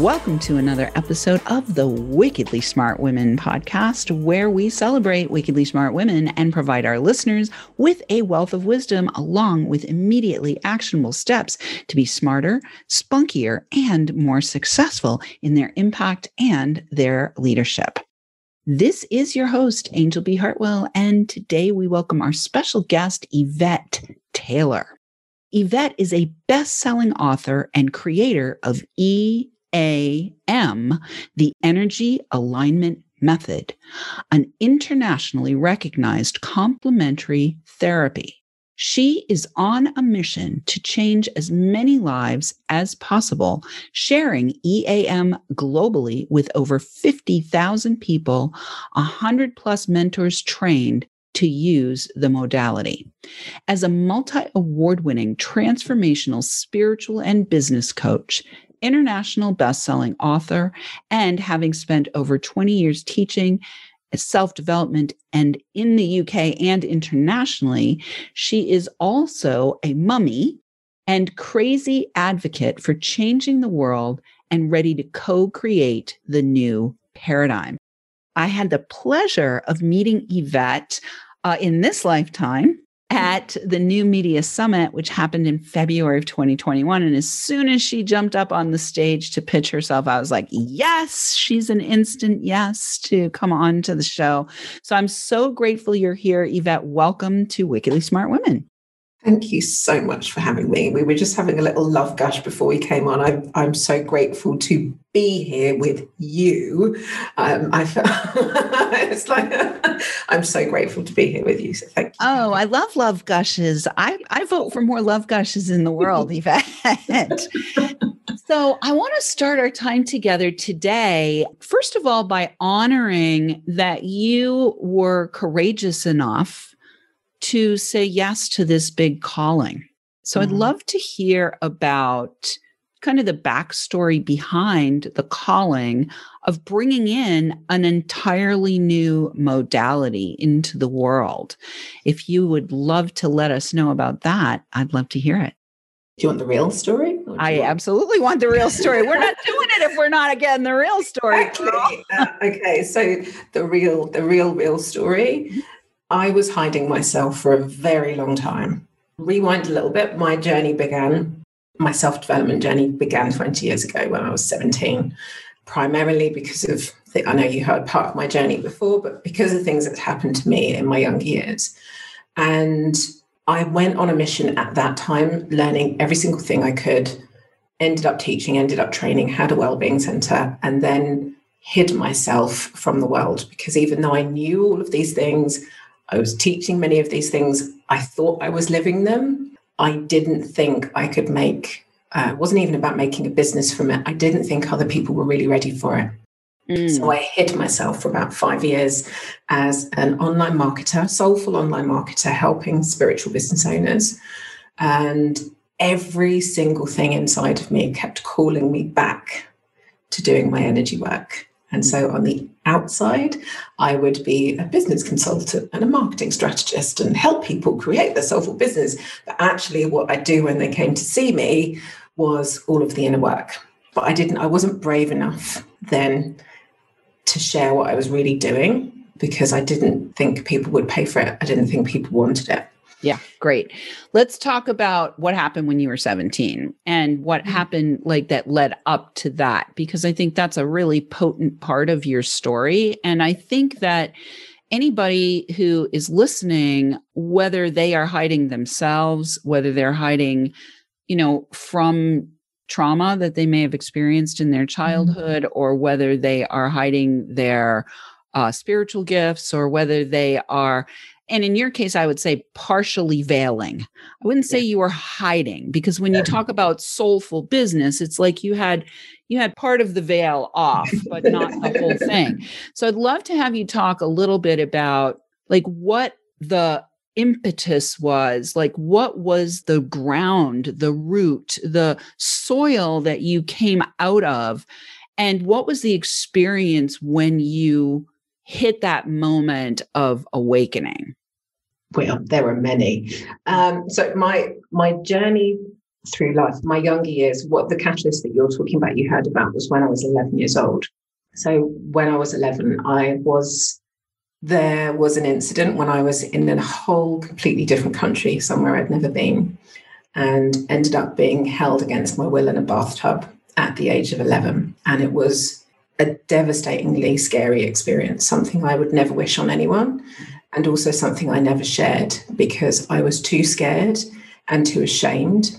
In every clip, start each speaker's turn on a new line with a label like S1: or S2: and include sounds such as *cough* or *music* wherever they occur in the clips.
S1: Welcome to another episode of the Wickedly Smart Women podcast, where we celebrate wickedly smart women and provide our listeners with a wealth of wisdom along with immediately actionable steps to be smarter, spunkier, and more successful in their impact and their leadership. This is your host, Angel B. Hartwell, and today we welcome our special guest, Yvette Taylor. Yvette is a best selling author and creator of E AM, the Energy Alignment Method, an internationally recognized complementary therapy. She is on a mission to change as many lives as possible, sharing EAM globally with over 50,000 people, 100 plus mentors trained to use the modality. As a multi award winning transformational spiritual and business coach, international best-selling author and having spent over 20 years teaching self-development and in the UK and internationally, she is also a mummy and crazy advocate for changing the world and ready to co-create the new paradigm. I had the pleasure of meeting Yvette uh, in this lifetime at the New Media Summit, which happened in February of 2021. And as soon as she jumped up on the stage to pitch herself, I was like, yes, she's an instant yes to come on to the show. So I'm so grateful you're here, Yvette. Welcome to Wickedly Smart Women.
S2: Thank you so much for having me. We were just having a little love gush before we came on. I'm, I'm so grateful to be here with you. Um, I feel *laughs* it's like *laughs* I'm so grateful to be here with you. So thank you.
S1: Oh, I love love gushes. I, I vote for more love gushes in the world, *laughs* Yvette. so I want to start our time together today, first of all, by honoring that you were courageous enough to say yes to this big calling. So mm-hmm. I'd love to hear about kind of the backstory behind the calling of bringing in an entirely new modality into the world. If you would love to let us know about that, I'd love to hear it.
S2: Do you want the real story?
S1: I want- absolutely want the real story. We're not *laughs* doing it if we're not getting the real story.
S2: Exactly. uh, okay, so the real, the real, real story mm-hmm. I was hiding myself for a very long time. Rewind a little bit, my journey began, my self development journey began 20 years ago when I was 17, primarily because of, the, I know you heard part of my journey before, but because of things that happened to me in my young years. And I went on a mission at that time, learning every single thing I could, ended up teaching, ended up training, had a wellbeing center, and then hid myself from the world because even though I knew all of these things, I was teaching many of these things. I thought I was living them. I didn't think I could make, uh, it wasn't even about making a business from it. I didn't think other people were really ready for it. Mm. So I hid myself for about five years as an online marketer, soulful online marketer, helping spiritual business owners. And every single thing inside of me kept calling me back to doing my energy work. And so on the outside, I would be a business consultant and a marketing strategist and help people create their soulful business. But actually, what I do when they came to see me was all of the inner work. But I didn't, I wasn't brave enough then to share what I was really doing because I didn't think people would pay for it. I didn't think people wanted it.
S1: Yeah, great. Let's talk about what happened when you were 17 and what mm-hmm. happened like that led up to that, because I think that's a really potent part of your story. And I think that anybody who is listening, whether they are hiding themselves, whether they're hiding, you know, from trauma that they may have experienced in their mm-hmm. childhood, mm-hmm. or whether they are hiding their uh, spiritual gifts or whether they are and in your case i would say partially veiling. I wouldn't say yeah. you were hiding because when you talk about soulful business it's like you had you had part of the veil off but not the whole *laughs* thing. So i'd love to have you talk a little bit about like what the impetus was like what was the ground the root the soil that you came out of and what was the experience when you hit that moment of awakening?
S2: Well there were many. Um, so my my journey through life my younger years what the catalyst that you're talking about you heard about was when i was 11 years old. So when i was 11 i was there was an incident when I was in a whole completely different country, somewhere I'd never been, and ended up being held against my will in a bathtub at the age of 11. And it was a devastatingly scary experience, something I would never wish on anyone, and also something I never shared because I was too scared and too ashamed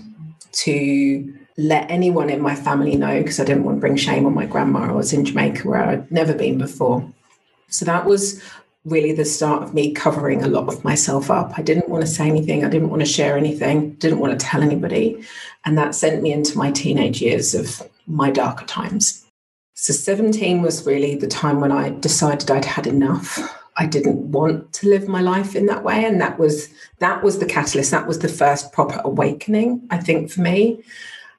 S2: to let anyone in my family know because I didn't want to bring shame on my grandma. I was in Jamaica where I'd never been before. So that was really the start of me covering a lot of myself up. I didn't want to say anything, I didn't want to share anything, didn't want to tell anybody. And that sent me into my teenage years of my darker times. So 17 was really the time when I decided I'd had enough. I didn't want to live my life in that way and that was that was the catalyst that was the first proper awakening I think for me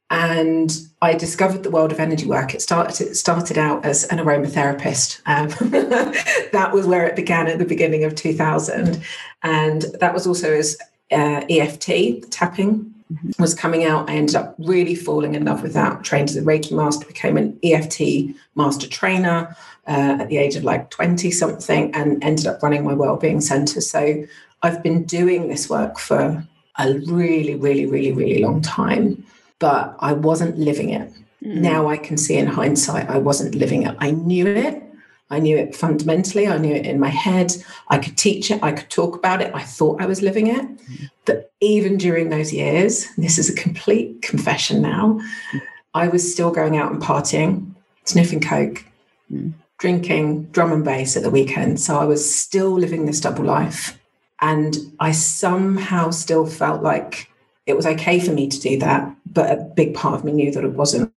S2: and I discovered the world of energy work. It started it started out as an aromatherapist. Um, *laughs* that was where it began at the beginning of 2000, and that was also as uh, EFT tapping mm-hmm. was coming out. I ended up really falling in love with that. Trained as a Reiki master, became an EFT master trainer uh, at the age of like 20 something, and ended up running my wellbeing center. So I've been doing this work for a really, really, really, really long time but I wasn't living it. Mm. Now I can see in hindsight, I wasn't living it. I knew it. I knew it fundamentally. I knew it in my head. I could teach it. I could talk about it. I thought I was living it. Mm. But even during those years, this is a complete confession now, mm. I was still going out and partying, sniffing coke, mm. drinking drum and bass at the weekend. So I was still living this double life. And I somehow still felt like it was okay for me to do that, but a big part of me knew that it wasn't.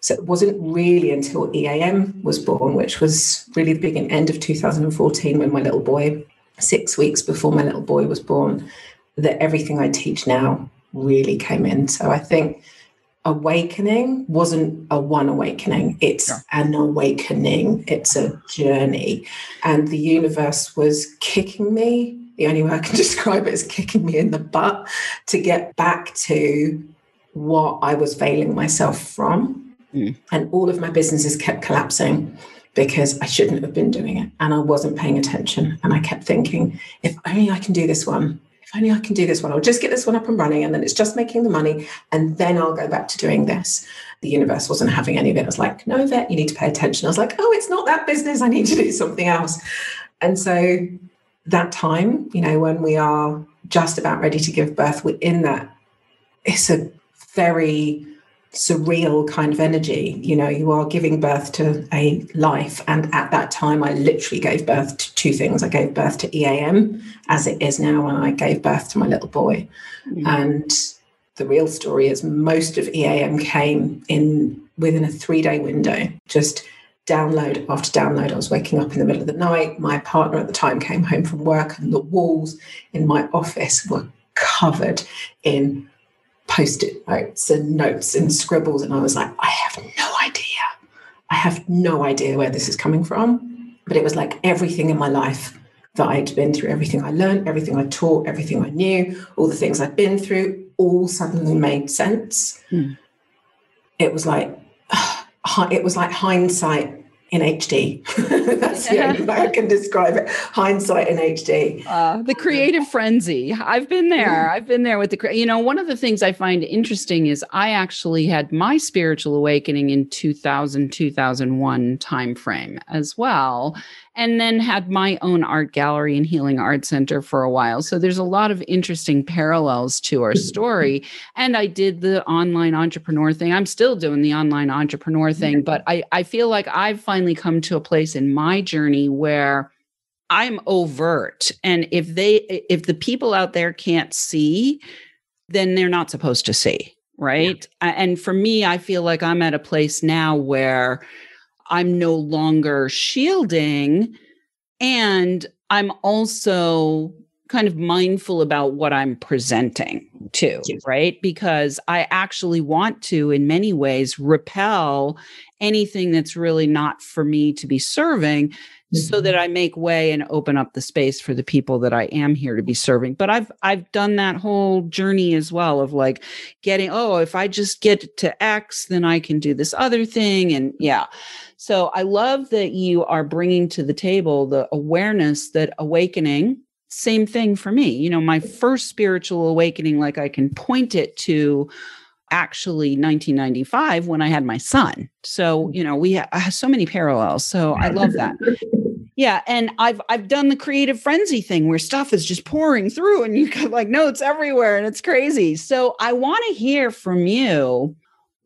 S2: So it wasn't really until EAM was born, which was really the beginning end of 2014 when my little boy, six weeks before my little boy was born, that everything I teach now really came in. So I think awakening wasn't a one awakening, it's yeah. an awakening, it's a journey. And the universe was kicking me the only way I can *laughs* describe it is kicking me in the butt to get back to what I was veiling myself from. Mm. And all of my businesses kept collapsing because I shouldn't have been doing it and I wasn't paying attention. And I kept thinking, if only I can do this one, if only I can do this one, I'll just get this one up and running and then it's just making the money and then I'll go back to doing this. The universe wasn't having any of it. I was like, no, Vet, you need to pay attention. I was like, oh, it's not that business. I need to do something else. And so that time, you know, when we are just about ready to give birth, we're in that. It's a very surreal kind of energy. You know, you are giving birth to a life. And at that time, I literally gave birth to two things. I gave birth to EAM as it is now, and I gave birth to my little boy. Mm. And the real story is most of EAM came in within a three day window, just download after download. I was waking up in the middle of the night. My partner at the time came home from work, and the walls in my office were covered in post it notes and notes and scribbles. And I was like, I have no idea. I have no idea where this is coming from. But it was like everything in my life that I'd been through, everything I learned, everything I taught, everything I knew, all the things I'd been through, all suddenly made sense. Hmm. It was like, *sighs* it was like hindsight in HD. *laughs* That's the only way I can describe it. Hindsight in HD.
S1: Uh, the creative frenzy. I've been there. I've been there with the, you know, one of the things I find interesting is I actually had my spiritual awakening in 2000, 2001 timeframe as well. And then had my own art gallery and healing art center for a while. So there's a lot of interesting parallels to our mm-hmm. story. And I did the online entrepreneur thing. I'm still doing the online entrepreneur thing, but I, I feel like I've finally come to a place in my journey where I'm overt. And if they if the people out there can't see, then they're not supposed to see, right? Yeah. And for me, I feel like I'm at a place now where I'm no longer shielding and I'm also kind of mindful about what I'm presenting too, yes. right? Because I actually want to, in many ways, repel anything that's really not for me to be serving so mm-hmm. that I make way and open up the space for the people that I am here to be serving. But I've I've done that whole journey as well of like getting oh if I just get to X then I can do this other thing and yeah. So I love that you are bringing to the table the awareness that awakening same thing for me. You know, my first spiritual awakening like I can point it to actually 1995 when I had my son. So, mm. you know, we have so many parallels. So I love that. *laughs* Yeah, and I've I've done the creative frenzy thing where stuff is just pouring through and you got like notes everywhere and it's crazy. So I want to hear from you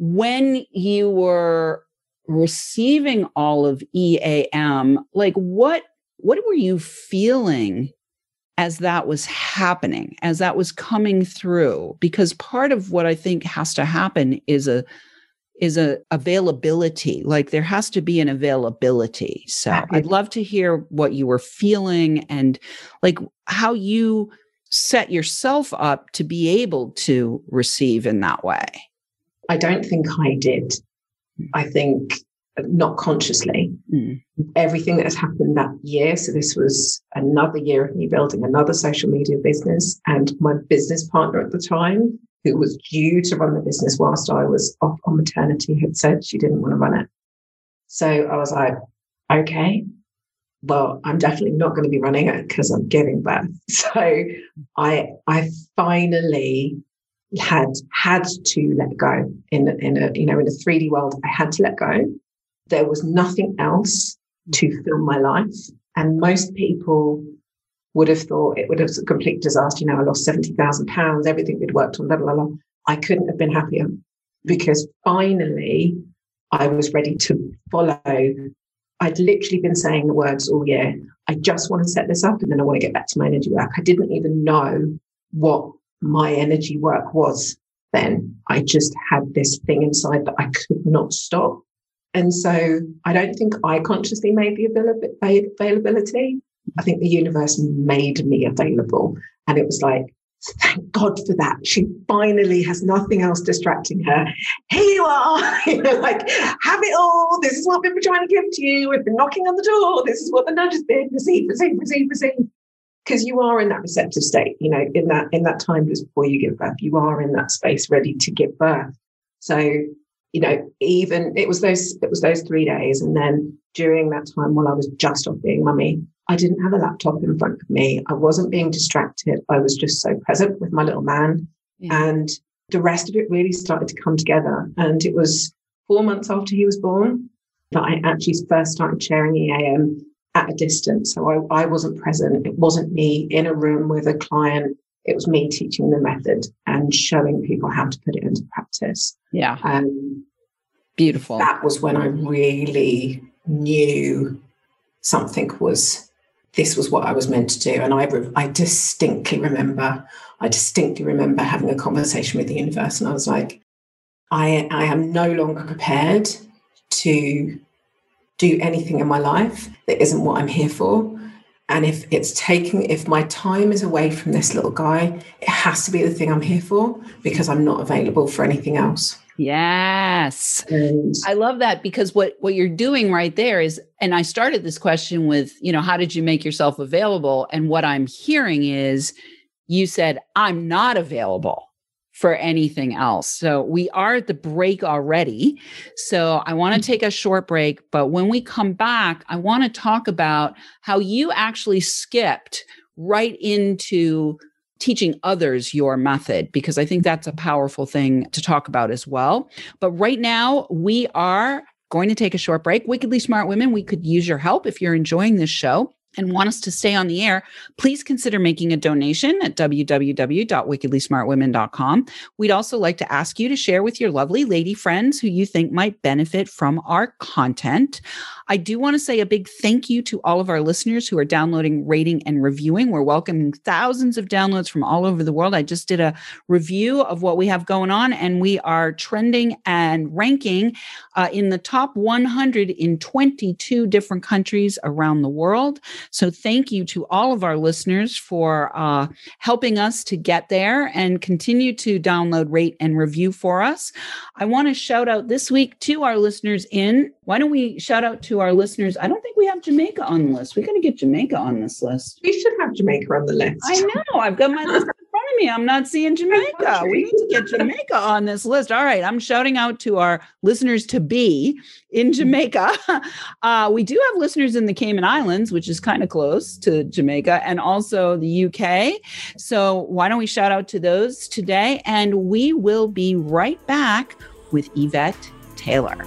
S1: when you were receiving all of EAM, like what what were you feeling as that was happening, as that was coming through? Because part of what I think has to happen is a is a availability like there has to be an availability. So i'd love to hear what you were feeling and like how you set yourself up to be able to receive in that way.
S2: I don't think i did. I think not consciously mm. everything that has happened that year so this was another year of me building another social media business and my business partner at the time who was due to run the business whilst I was off on maternity, had said she didn't want to run it. So I was like, okay, well, I'm definitely not going to be running it because I'm giving birth. *laughs* So I I finally had had to let go in in a you know in a 3D world. I had to let go. There was nothing else to mm. fill my life, and most people would have thought it would have been a complete disaster. You know, I lost £70,000, everything we'd worked on, blah, blah, blah. I couldn't have been happier because finally I was ready to follow. I'd literally been saying the words all year. I just want to set this up and then I want to get back to my energy work. I didn't even know what my energy work was then. I just had this thing inside that I could not stop. And so I don't think I consciously made the availability. I think the universe made me available. And it was like, thank God for that. She finally has nothing else distracting her. Here you are, *laughs* like, have it all. This is what we've been trying to give to you. We've been knocking on the door. This is what the nudge has been. Receive, receive, receive, receive. Because you are in that receptive state, you know, in that in that time just before you give birth, you are in that space ready to give birth. So, you know, even it was those it was those three days, and then during that time while I was just off being mummy, I didn't have a laptop in front of me. I wasn't being distracted. I was just so present with my little man. Yeah. And the rest of it really started to come together. And it was four months after he was born that I actually first started sharing EAM at a distance. So I, I wasn't present. It wasn't me in a room with a client. It was me teaching the method and showing people how to put it into practice.
S1: Yeah.
S2: Um,
S1: Beautiful.
S2: That was when I really knew something was this was what I was meant to do. And I, I distinctly remember, I distinctly remember having a conversation with the universe, and I was like, I, I am no longer prepared to do anything in my life that isn't what I'm here for. And if it's taking, if my time is away from this little guy, it has to be the thing I'm here for because I'm not available for anything else.
S1: Yes. And I love that because what what you're doing right there is and I started this question with, you know, how did you make yourself available? And what I'm hearing is you said I'm not available for anything else. So we are at the break already. So I want to mm-hmm. take a short break, but when we come back, I want to talk about how you actually skipped right into teaching others your method because I think that's a powerful thing to talk about as well. But right now, we are going to take a short break. Wickedly Smart Women, we could use your help if you're enjoying this show and want us to stay on the air, please consider making a donation at www.wickedlysmartwomen.com. We'd also like to ask you to share with your lovely lady friends who you think might benefit from our content. I do want to say a big thank you to all of our listeners who are downloading, rating, and reviewing. We're welcoming thousands of downloads from all over the world. I just did a review of what we have going on, and we are trending and ranking uh, in the top 100 in 22 different countries around the world. So thank you to all of our listeners for uh, helping us to get there and continue to download, rate, and review for us. I want to shout out this week to our listeners in. Why don't we shout out to our listeners? I don't think we have Jamaica on the list. We got to get Jamaica on this list.
S2: We should have Jamaica on the list.
S1: I know. I've got my list me. I'm not seeing Jamaica. We need to get *laughs* Jamaica on this list. All right. I'm shouting out to our listeners to be in Jamaica. *laughs* Uh, we do have listeners in the Cayman Islands, which is kind of close to Jamaica, and also the UK. So why don't we shout out to those today? And we will be right back with Yvette Taylor.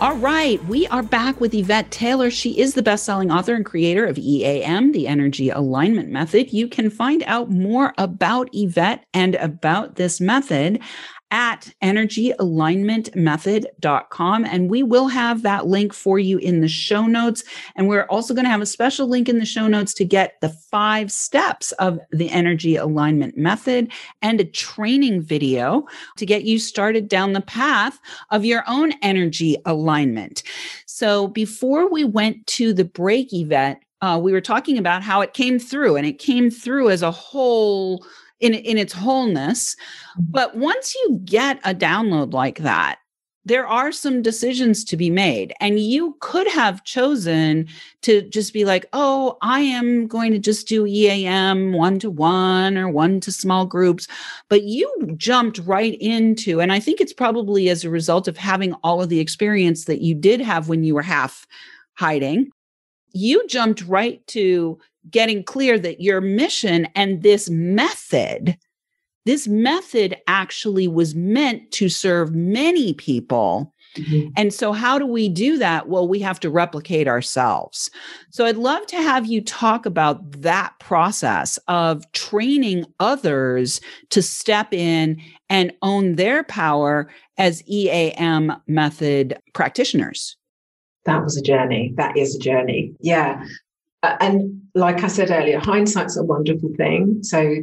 S1: All right, we are back with Yvette Taylor. She is the best selling author and creator of EAM, the Energy Alignment Method. You can find out more about Yvette and about this method at energyalignmentmethod.com. And we will have that link for you in the show notes. And we're also going to have a special link in the show notes to get the five steps of the energy alignment method and a training video to get you started down the path of your own energy alignment. So before we went to the break Yvette, uh, we were talking about how it came through and it came through as a whole in in its wholeness. Mm-hmm. But once you get a download like that, there are some decisions to be made. And you could have chosen to just be like, oh, I am going to just do EAM one to one or one to small groups. But you jumped right into, and I think it's probably as a result of having all of the experience that you did have when you were half hiding. You jumped right to getting clear that your mission and this method, this method actually was meant to serve many people. Mm-hmm. And so, how do we do that? Well, we have to replicate ourselves. So, I'd love to have you talk about that process of training others to step in and own their power as EAM method practitioners.
S2: That was a journey. That is a journey. Yeah uh, and like I said earlier, hindsight's a wonderful thing. So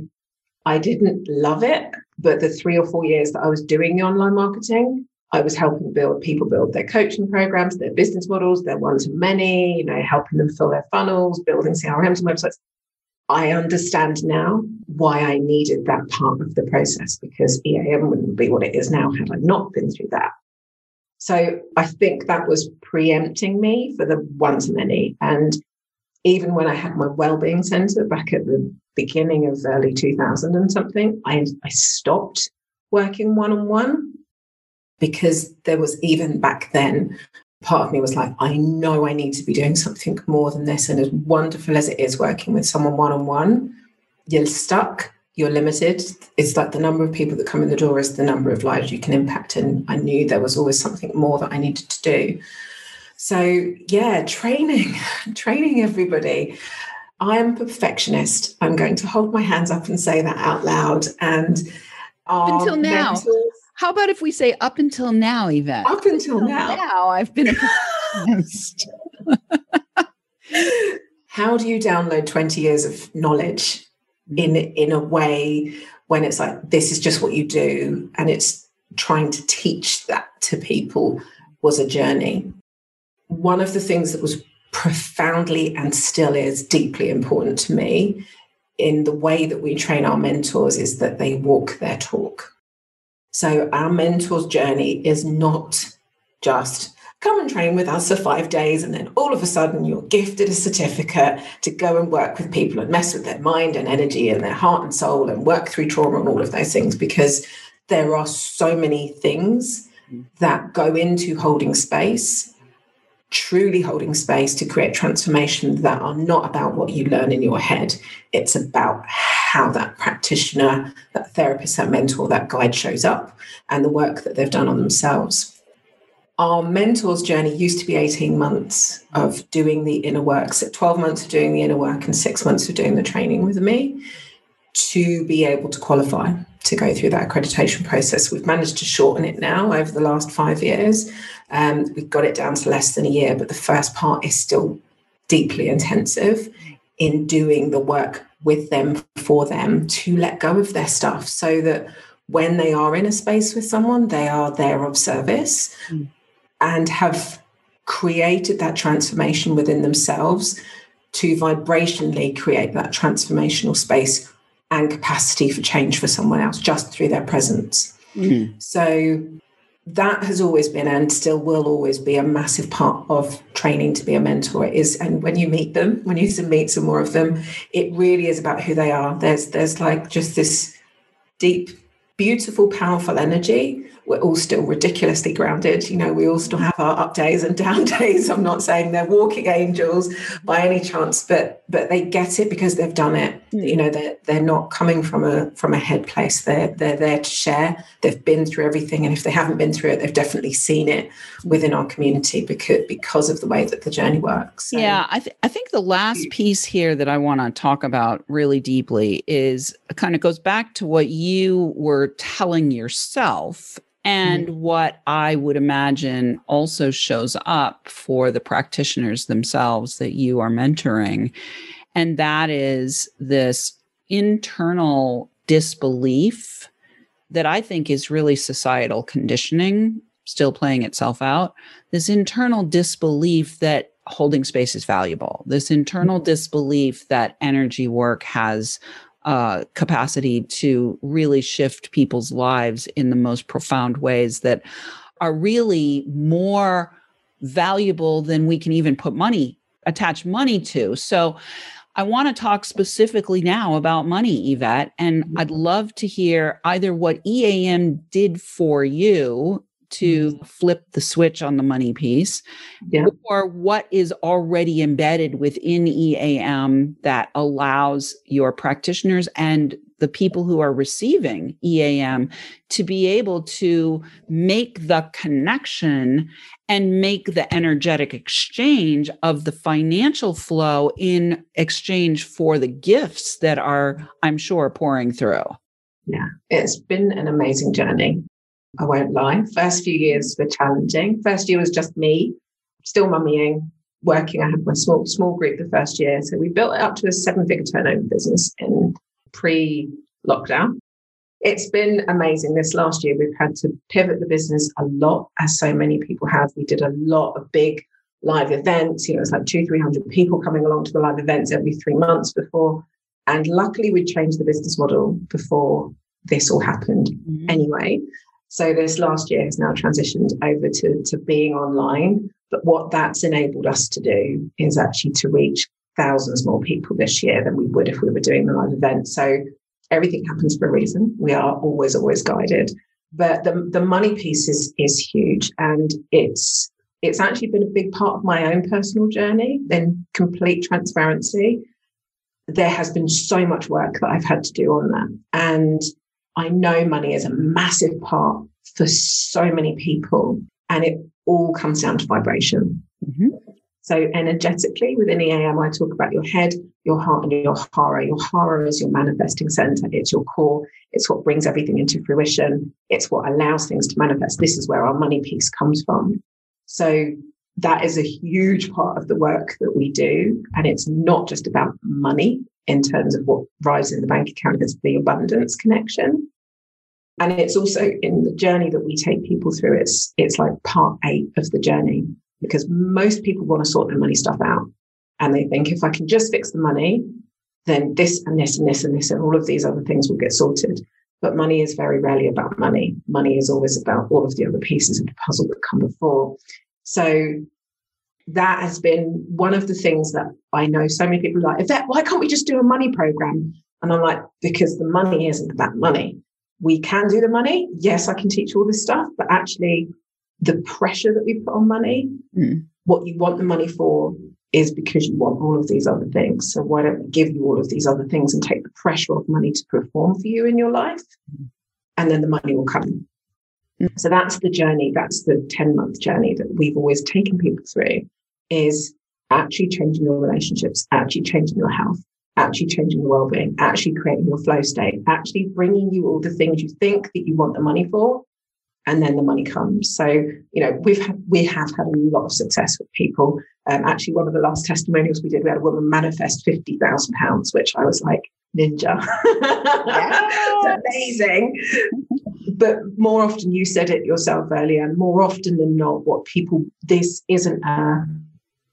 S2: I didn't love it, but the three or four years that I was doing the online marketing, I was helping build people build their coaching programs, their business models, their one to many, you know, helping them fill their funnels, building CRMs and websites. I understand now why I needed that part of the process because EAM wouldn't be what it is now had I not been through that. So I think that was preempting me for the one to many. And even when I had my wellbeing center back at the beginning of early 2000 and something, I, I stopped working one on one because there was even back then, part of me was like, I know I need to be doing something more than this. And as wonderful as it is working with someone one on one, you're stuck, you're limited. It's like the number of people that come in the door is the number of lives you can impact. And I knew there was always something more that I needed to do. So, yeah, training, *laughs* training everybody. I am a perfectionist. I'm going to hold my hands up and say that out loud. And up
S1: until now, mentors, How about if we say up until now, Yvette?
S2: Up until, until now.
S1: Now I've been a perfectionist. *laughs*
S2: How do you download 20 years of knowledge in in a way when it's like this is just what you do and it's trying to teach that to people was a journey. One of the things that was profoundly and still is deeply important to me in the way that we train our mentors is that they walk their talk. So our mentor's journey is not just come and train with us for five days and then all of a sudden you're gifted a certificate to go and work with people and mess with their mind and energy and their heart and soul and work through trauma and all of those things because there are so many things that go into holding space truly holding space to create transformation that are not about what you learn in your head. It's about how that practitioner, that therapist, that mentor, that guide shows up and the work that they've done on themselves. Our mentor's journey used to be 18 months of doing the inner work, so 12 months of doing the inner work and six months of doing the training with me to be able to qualify to go through that accreditation process. We've managed to shorten it now over the last five years. Um, we've got it down to less than a year, but the first part is still deeply intensive in doing the work with them for them to let go of their stuff so that when they are in a space with someone, they are there of service mm. And have created that transformation within themselves to vibrationally create that transformational space and capacity for change for someone else just through their presence. Mm. So that has always been and still will always be a massive part of training to be a mentor is and when you meet them when you meet some more of them it really is about who they are there's there's like just this deep beautiful powerful energy we're all still ridiculously grounded. You know, we all still have our up days and down *laughs* days. I'm not saying they're walking angels by any chance, but but they get it because they've done it. You know, they're they're not coming from a from a head place. They're they're there to share. They've been through everything, and if they haven't been through it, they've definitely seen it within our community because because of the way that the journey works.
S1: So, yeah, I th- I think the last piece here that I want to talk about really deeply is kind of goes back to what you were telling yourself and mm-hmm. what I would imagine also shows up for the practitioners themselves that you are mentoring. And that is this internal disbelief that I think is really societal conditioning still playing itself out. This internal disbelief that holding space is valuable, this internal disbelief that energy work has uh, capacity to really shift people's lives in the most profound ways that are really more valuable than we can even put money, attach money to. So, I want to talk specifically now about money, Yvette, and mm-hmm. I'd love to hear either what EAM did for you to mm-hmm. flip the switch on the money piece yeah. or what is already embedded within EAM that allows your practitioners and the people who are receiving EAM to be able to make the connection and make the energetic exchange of the financial flow in exchange for the gifts that are, I'm sure, pouring through.
S2: Yeah, it's been an amazing journey. I won't lie. First few years were challenging. First year was just me, still mummying, working. I had my small small group the first year. So we built it up to a seven figure turnover business in pre lockdown. It's been amazing. This last year, we've had to pivot the business a lot, as so many people have. We did a lot of big live events. You know, it's like two, 300 people coming along to the live events every three months before. And luckily, we changed the business model before this all happened mm-hmm. anyway. So this last year has now transitioned over to, to being online. But what that's enabled us to do is actually to reach thousands more people this year than we would if we were doing the live event. So everything happens for a reason. We are always, always guided. But the, the money piece is, is huge. And it's it's actually been a big part of my own personal journey, in complete transparency. There has been so much work that I've had to do on that. And I know money is a massive part for so many people, and it all comes down to vibration. Mm-hmm. So energetically within EAM, I talk about your head, your heart, and your hara. Your hara is your manifesting center. It's your core. It's what brings everything into fruition. It's what allows things to manifest. This is where our money piece comes from. So that is a huge part of the work that we do. And it's not just about money in terms of what arrives in the bank account, it's the abundance connection. And it's also in the journey that we take people through, it's it's like part eight of the journey because most people want to sort their money stuff out. And they think if I can just fix the money, then this and this and this and this and all of these other things will get sorted. But money is very rarely about money. Money is always about all of the other pieces of the puzzle that come before. So that has been one of the things that I know so many people like, that why can't we just do a money program? And I'm like, because the money isn't about money. We can do the money. Yes, I can teach all this stuff, but actually the pressure that we put on money, mm. what you want the money for is because you want all of these other things. So why don't we give you all of these other things and take the pressure of money to perform for you in your life? And then the money will come. So that's the journey. That's the 10 month journey that we've always taken people through is actually changing your relationships, actually changing your health, actually changing your well-being, actually creating your flow state, actually bringing you all the things you think that you want the money for, and then the money comes. So, you know, we've had, we have had a lot of success with people. Um, actually, one of the last testimonials we did, we had a woman manifest fifty thousand pounds, which I was like, ninja, *laughs* it's amazing but more often you said it yourself earlier more often than not what people this isn't a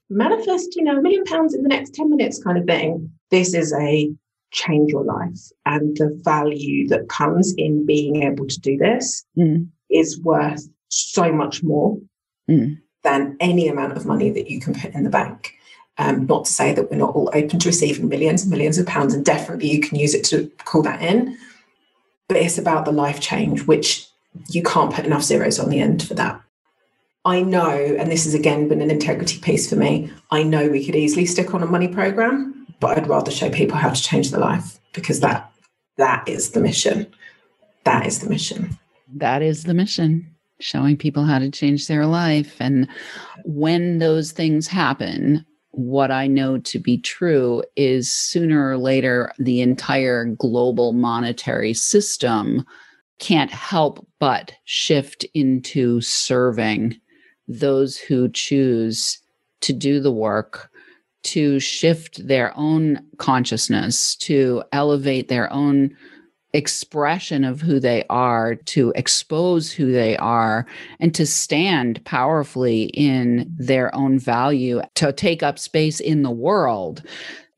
S2: manifest you know a million pounds in the next 10 minutes kind of thing this is a change your life and the value that comes in being able to do this mm. Is worth so much more mm. than any amount of money that you can put in the bank um, not to say that we're not all open to receiving millions and millions of pounds, and definitely you can use it to call that in but it's about the life change, which you can't put enough zeros on the end for that. I know, and this has again been an integrity piece for me. I know we could easily stick on a money program, but I'd rather show people how to change their life because that that is the mission. That is the mission.
S1: That is the mission. Showing people how to change their life. And when those things happen, what I know to be true is sooner or later, the entire global monetary system can't help but shift into serving those who choose to do the work, to shift their own consciousness, to elevate their own expression of who they are, to expose who they are, and to stand powerfully in their own value, to take up space in the world.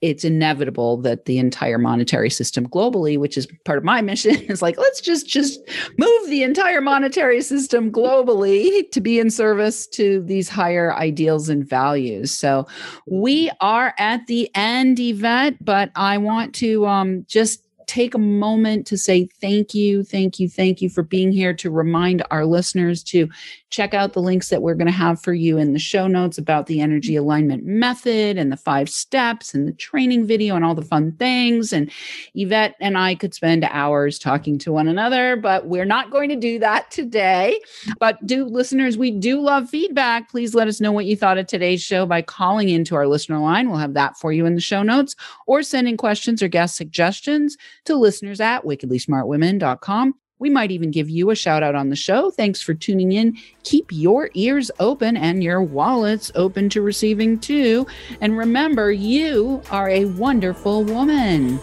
S1: It's inevitable that the entire monetary system globally, which is part of my *laughs* mission, is like, let's just just move the entire monetary system globally *laughs* to be in service to these higher ideals and values. So we are at the end, Yvette, but I want to um, just take a moment to say thank you, thank you, thank you for being here to remind our listeners to check out the links that we're going to have for you in the show notes about the energy alignment method and the five steps and the training video and all the fun things. And Yvette and I could spend hours talking to one another, but we're not going to do that today. But do listeners, we do love feedback. Please let us know what you thought of today's show by calling into our listener line. We'll have that for you in the show notes or sending questions or guest suggestions to listeners at wickedlysmartwomen.com. We might even give you a shout out on the show. Thanks for tuning in. Keep your ears open and your wallets open to receiving too. And remember, you are a wonderful woman.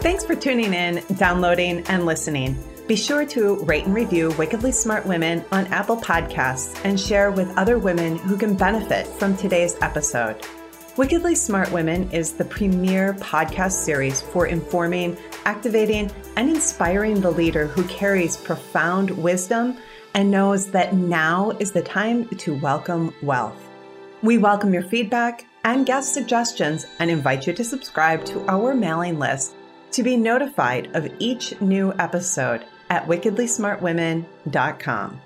S3: Thanks for tuning in, downloading, and listening. Be sure to rate and review Wickedly Smart Women on Apple Podcasts and share with other women who can benefit from today's episode. Wickedly Smart Women is the premier podcast series for informing, activating, and inspiring the leader who carries profound wisdom and knows that now is the time to welcome wealth. We welcome your feedback and guest suggestions and invite you to subscribe to our mailing list to be notified of each new episode at wickedlysmartwomen.com.